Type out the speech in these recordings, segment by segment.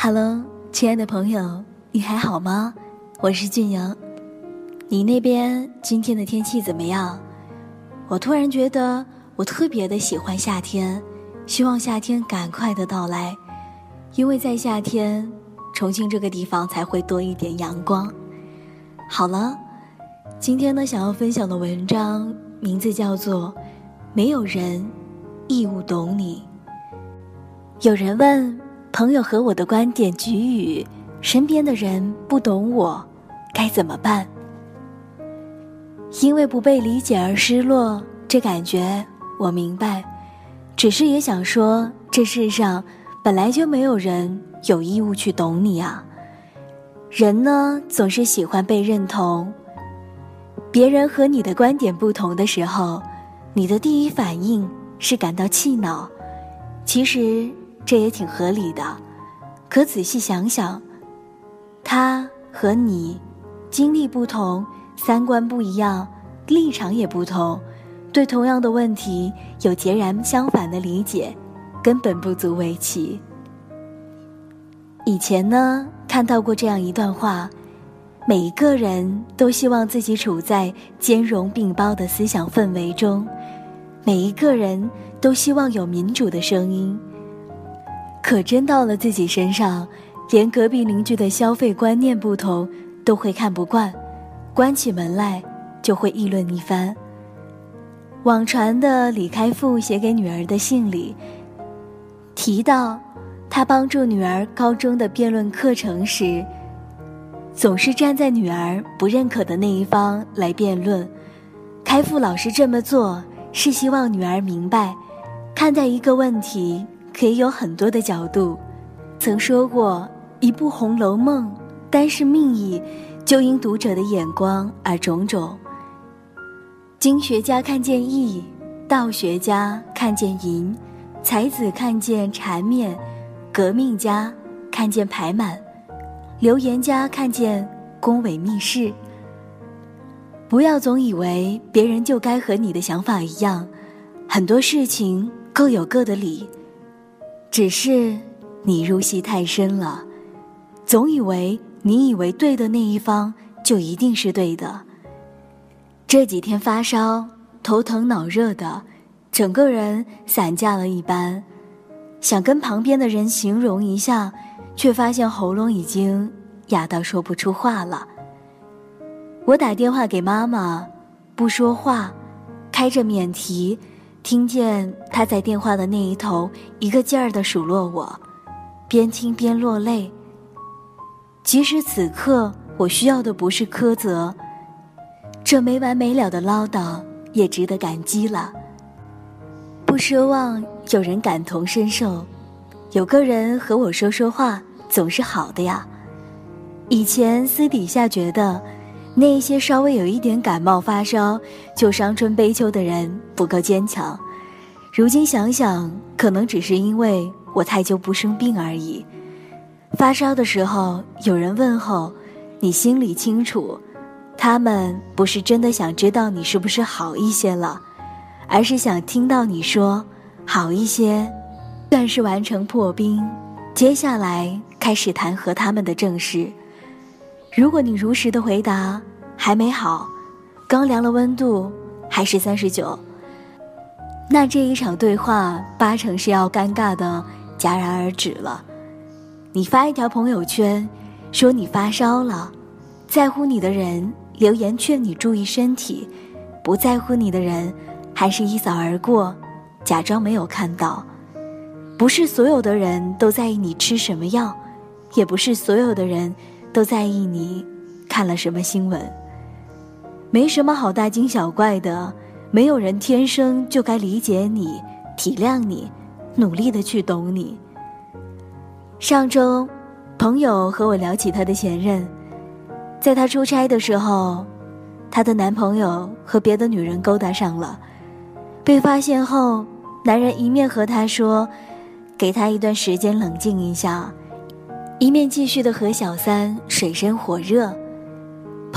Hello，亲爱的朋友，你还好吗？我是俊阳。你那边今天的天气怎么样？我突然觉得我特别的喜欢夏天，希望夏天赶快的到来，因为在夏天，重庆这个地方才会多一点阳光。好了，今天呢，想要分享的文章名字叫做《没有人义务懂你》。有人问。朋友和我的观点局语，身边的人不懂我，该怎么办？因为不被理解而失落，这感觉我明白。只是也想说，这世上本来就没有人有义务去懂你啊。人呢，总是喜欢被认同。别人和你的观点不同的时候，你的第一反应是感到气恼。其实。这也挺合理的，可仔细想想，他和你经历不同，三观不一样，立场也不同，对同样的问题有截然相反的理解，根本不足为奇。以前呢，看到过这样一段话：每一个人都希望自己处在兼容并包的思想氛围中，每一个人都希望有民主的声音。可真到了自己身上，连隔壁邻居的消费观念不同都会看不惯，关起门来就会议论一番。网传的李开复写给女儿的信里，提到他帮助女儿高中的辩论课程时，总是站在女儿不认可的那一方来辩论。开复老师这么做是希望女儿明白，看待一个问题。可以有很多的角度，曾说过一部《红楼梦》，单是命意，就因读者的眼光而种种。经学家看见义，道学家看见淫，才子看见缠绵，革命家看见排满，流言家看见宫闱秘事。不要总以为别人就该和你的想法一样，很多事情各有各的理。只是你入戏太深了，总以为你以为对的那一方就一定是对的。这几天发烧、头疼、脑热的，整个人散架了一般，想跟旁边的人形容一下，却发现喉咙已经哑到说不出话了。我打电话给妈妈，不说话，开着免提。听见他在电话的那一头一个劲儿的数落我，边听边落泪。即使此刻我需要的不是苛责，这没完没了的唠叨也值得感激了。不奢望有人感同身受，有个人和我说说话总是好的呀。以前私底下觉得。那些稍微有一点感冒发烧就伤春悲秋的人不够坚强，如今想想，可能只是因为我太久不生病而已。发烧的时候有人问候，你心里清楚，他们不是真的想知道你是不是好一些了，而是想听到你说好一些，算是完成破冰。接下来开始谈和他们的正事。如果你如实的回答还没好，刚量了温度还是三十九，那这一场对话八成是要尴尬的戛然而止了。你发一条朋友圈，说你发烧了，在乎你的人留言劝你注意身体，不在乎你的人还是一扫而过，假装没有看到。不是所有的人都在意你吃什么药，也不是所有的人。都在意你看了什么新闻，没什么好大惊小怪的。没有人天生就该理解你、体谅你、努力的去懂你。上周，朋友和我聊起她的前任，在她出差的时候，她的男朋友和别的女人勾搭上了，被发现后，男人一面和她说，给她一段时间冷静一下。一面继续的和小三水深火热，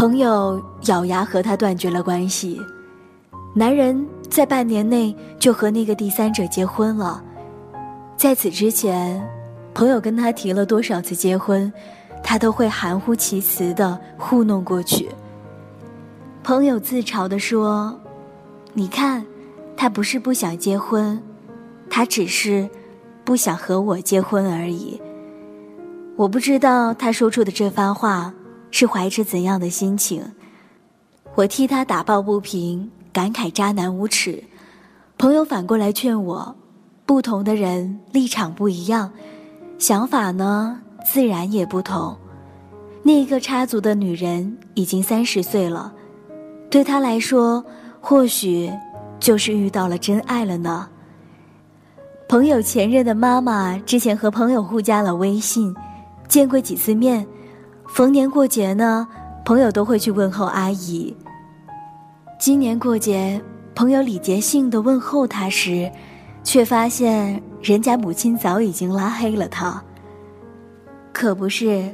朋友咬牙和他断绝了关系。男人在半年内就和那个第三者结婚了，在此之前，朋友跟他提了多少次结婚，他都会含糊其辞的糊弄过去。朋友自嘲的说：“你看，他不是不想结婚，他只是不想和我结婚而已。”我不知道他说出的这番话是怀着怎样的心情。我替他打抱不平，感慨渣男无耻。朋友反过来劝我：不同的人立场不一样，想法呢自然也不同。那个插足的女人已经三十岁了，对她来说，或许就是遇到了真爱了呢。朋友前任的妈妈之前和朋友互加了微信，见过几次面，逢年过节呢。朋友都会去问候阿姨。今年过节，朋友礼节性的问候他时，却发现人家母亲早已经拉黑了他。可不是，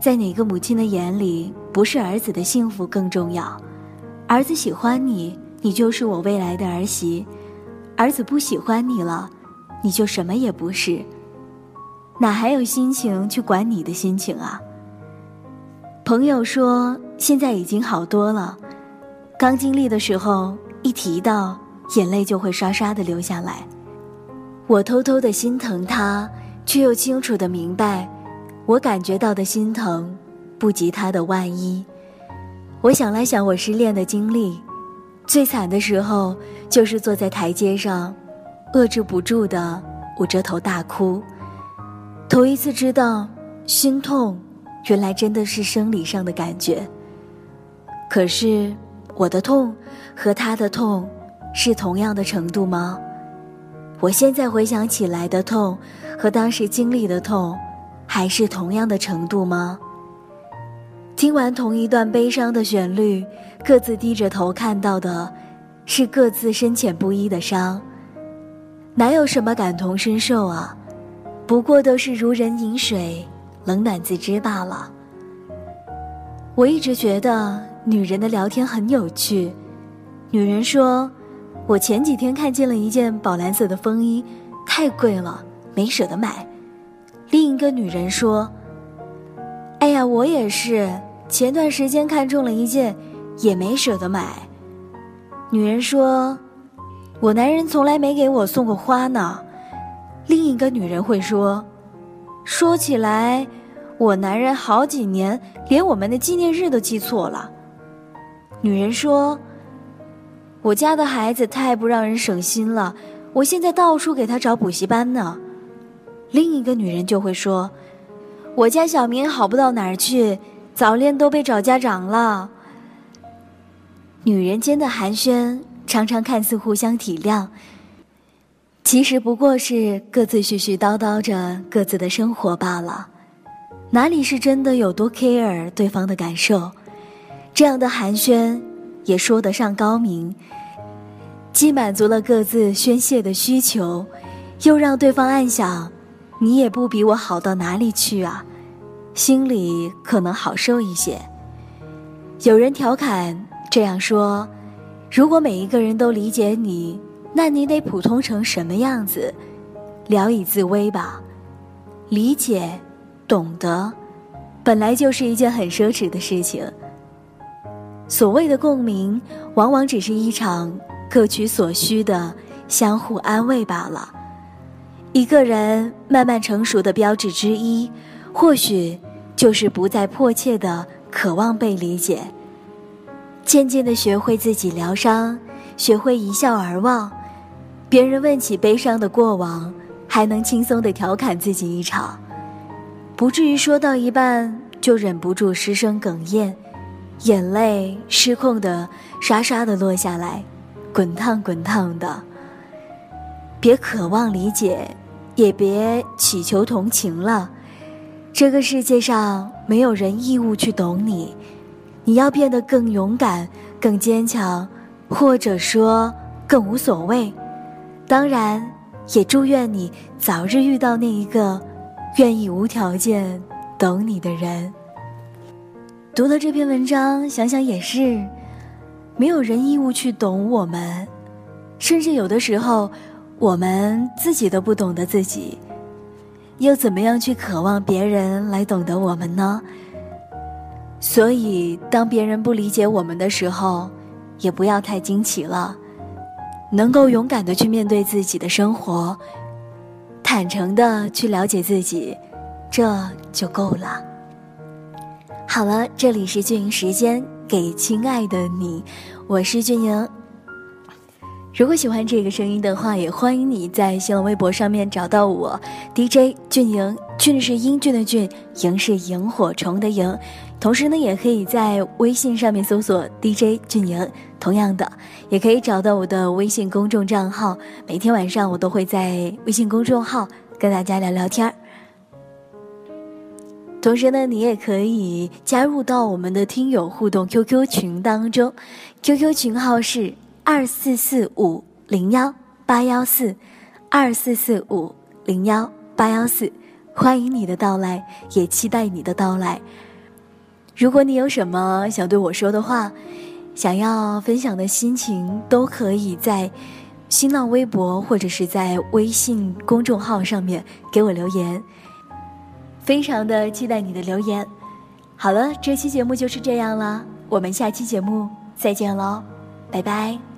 在哪个母亲的眼里，不是儿子的幸福更重要？儿子喜欢你，你就是我未来的儿媳；儿子不喜欢你了，你就什么也不是。哪还有心情去管你的心情啊？朋友说，现在已经好多了。刚经历的时候，一提到，眼泪就会刷刷的流下来。我偷偷的心疼他，却又清楚的明白，我感觉到的心疼，不及他的万一。我想来想我失恋的经历，最惨的时候，就是坐在台阶上，遏制不住的捂着头大哭。头一次知道，心痛。原来真的是生理上的感觉。可是，我的痛和他的痛是同样的程度吗？我现在回想起来的痛和当时经历的痛，还是同样的程度吗？听完同一段悲伤的旋律，各自低着头看到的，是各自深浅不一的伤。哪有什么感同身受啊？不过都是如人饮水。冷暖自知罢了。我一直觉得女人的聊天很有趣。女人说：“我前几天看见了一件宝蓝色的风衣，太贵了，没舍得买。”另一个女人说：“哎呀，我也是，前段时间看中了一件，也没舍得买。”女人说：“我男人从来没给我送过花呢。”另一个女人会说。说起来，我男人好几年连我们的纪念日都记错了。女人说：“我家的孩子太不让人省心了，我现在到处给他找补习班呢。”另一个女人就会说：“我家小明好不到哪儿去，早恋都被找家长了。”女人间的寒暄常常看似互相体谅。其实不过是各自絮絮叨叨着各自的生活罢了，哪里是真的有多 care 对方的感受？这样的寒暄也说得上高明，既满足了各自宣泄的需求，又让对方暗想，你也不比我好到哪里去啊，心里可能好受一些。有人调侃这样说：如果每一个人都理解你。那你得普通成什么样子？聊以自慰吧。理解、懂得，本来就是一件很奢侈的事情。所谓的共鸣，往往只是一场各取所需的相互安慰罢了。一个人慢慢成熟的标志之一，或许就是不再迫切的渴望被理解，渐渐的学会自己疗伤，学会一笑而忘。别人问起悲伤的过往，还能轻松的调侃自己一场，不至于说到一半就忍不住失声哽咽，眼泪失控的刷刷的落下来，滚烫滚烫的。别渴望理解，也别祈求同情了，这个世界上没有人义务去懂你，你要变得更勇敢、更坚强，或者说更无所谓。当然，也祝愿你早日遇到那一个愿意无条件懂你的人。读了这篇文章，想想也是，没有人义务去懂我们，甚至有的时候，我们自己都不懂得自己。又怎么样去渴望别人来懂得我们呢？所以，当别人不理解我们的时候，也不要太惊奇了，能够勇敢的去面对自己的生活，坦诚的去了解自己，这就够了。好了，这里是俊营时间，给亲爱的你，我是俊营。如果喜欢这个声音的话，也欢迎你在新浪微博上面找到我，DJ 俊营。俊是英俊的俊，萤是萤火虫的萤。同时呢，也可以在微信上面搜索 DJ 俊莹。同样的，也可以找到我的微信公众账号。每天晚上我都会在微信公众号跟大家聊聊天儿。同时呢，你也可以加入到我们的听友互动 QQ 群当中，QQ 群号是。二四四五零幺八幺四，二四四五零幺八幺四，欢迎你的到来，也期待你的到来。如果你有什么想对我说的话，想要分享的心情，都可以在新浪微博或者是在微信公众号上面给我留言。非常的期待你的留言。好了，这期节目就是这样了，我们下期节目再见喽，拜拜。